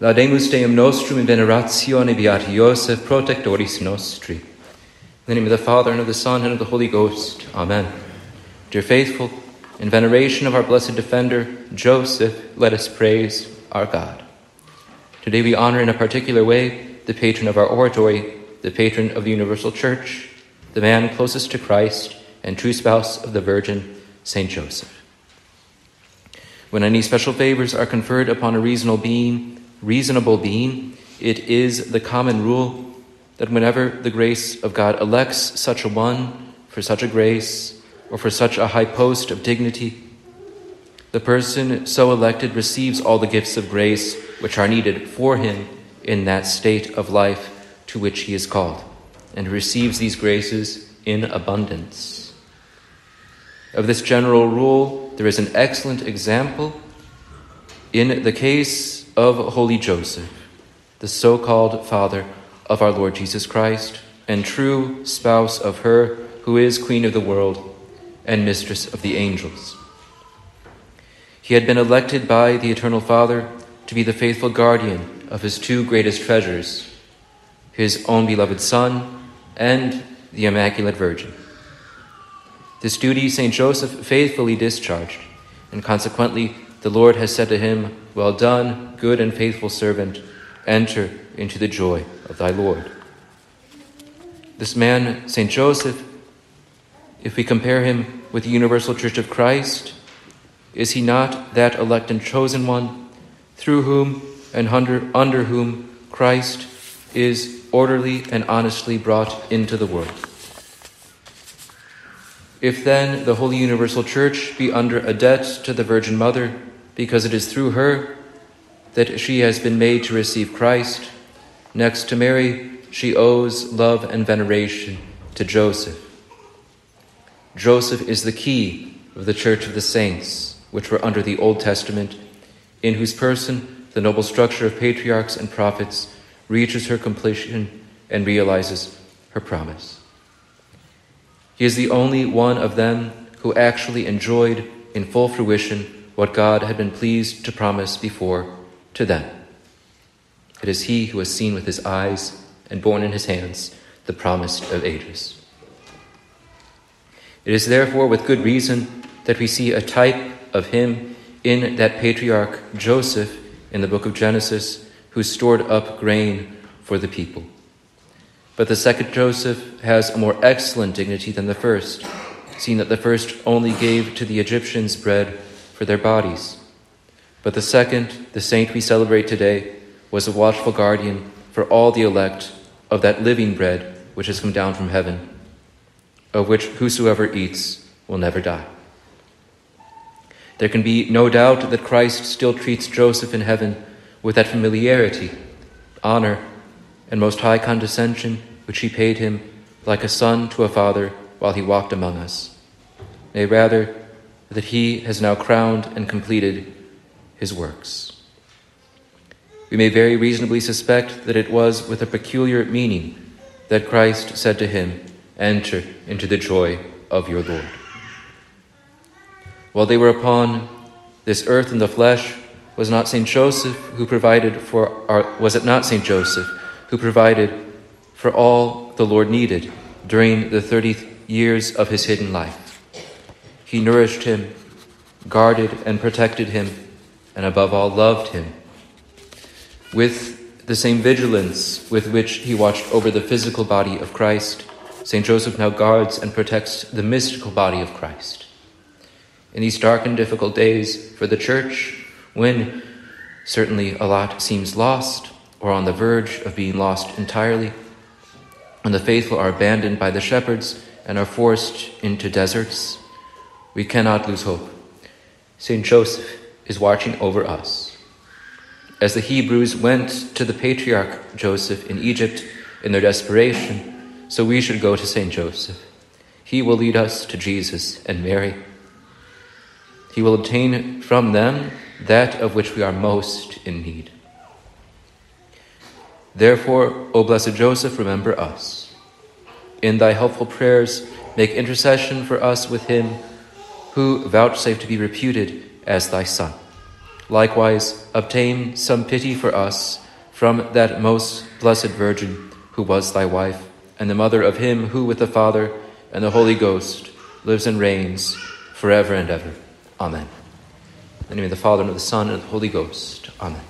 Laudemus Deum nostrum in veneratione beati Joseph, protectoris nostri. In the name of the Father, and of the Son, and of the Holy Ghost. Amen. Dear faithful, in veneration of our blessed defender, Joseph, let us praise our God. Today we honor in a particular way the patron of our oratory, the patron of the universal church, the man closest to Christ and true spouse of the Virgin, Saint Joseph. When any special favors are conferred upon a reasonable being, reasonable being, it is the common rule that whenever the grace of God elects such a one for such a grace or for such a high post of dignity, the person so elected receives all the gifts of grace which are needed for him in that state of life to which he is called, and receives these graces in abundance. Of this general rule, there is an excellent example in the case of Holy Joseph, the so called Father of our Lord Jesus Christ, and true spouse of her who is Queen of the world and Mistress of the angels. He had been elected by the Eternal Father to be the faithful guardian of his two greatest treasures, his own beloved Son and the Immaculate Virgin. This duty St. Joseph faithfully discharged, and consequently the Lord has said to him, Well done, good and faithful servant, enter into the joy of thy Lord. This man, St. Joseph, if we compare him with the universal church of Christ, is he not that elect and chosen one, through whom and under, under whom Christ is orderly and honestly brought into the world? If then the Holy Universal Church be under a debt to the Virgin Mother, because it is through her that she has been made to receive Christ. Next to Mary, she owes love and veneration to Joseph. Joseph is the key of the Church of the Saints, which were under the Old Testament, in whose person the noble structure of patriarchs and prophets reaches her completion and realizes her promise. He is the only one of them who actually enjoyed in full fruition what God had been pleased to promise before to them. It is he who has seen with his eyes and borne in his hands the promise of ages. It is therefore with good reason that we see a type of him in that patriarch Joseph in the book of Genesis, who stored up grain for the people. But the second Joseph has a more excellent dignity than the first, seeing that the first only gave to the Egyptians bread for their bodies. But the second, the saint we celebrate today, was a watchful guardian for all the elect of that living bread which has come down from heaven, of which whosoever eats will never die. There can be no doubt that Christ still treats Joseph in heaven with that familiarity, honor, and most high condescension which he paid him like a son to a father while he walked among us. Nay, rather, that he has now crowned and completed his works. We may very reasonably suspect that it was with a peculiar meaning that Christ said to him, Enter into the joy of your Lord. While they were upon this earth in the flesh, was not Saint Joseph who provided for our, was it not Saint Joseph who provided for all the Lord needed during the 30 years of his hidden life? He nourished him, guarded and protected him, and above all, loved him. With the same vigilance with which he watched over the physical body of Christ, St. Joseph now guards and protects the mystical body of Christ. In these dark and difficult days for the Church, when certainly a lot seems lost or on the verge of being lost entirely, when the faithful are abandoned by the shepherds and are forced into deserts, we cannot lose hope. St. Joseph is watching over us. As the Hebrews went to the patriarch Joseph in Egypt in their desperation, so we should go to St. Joseph. He will lead us to Jesus and Mary. He will obtain from them that of which we are most in need. Therefore, O blessed Joseph, remember us. In thy helpful prayers, make intercession for us with him who vouchsafe to be reputed as thy Son. likewise obtain some pity for us from that most blessed Virgin who was thy wife, and the mother of him who with the Father and the Holy Ghost lives and reigns forever and ever. Amen. In the name of the Father, and of the Son, and of the Holy Ghost. Amen.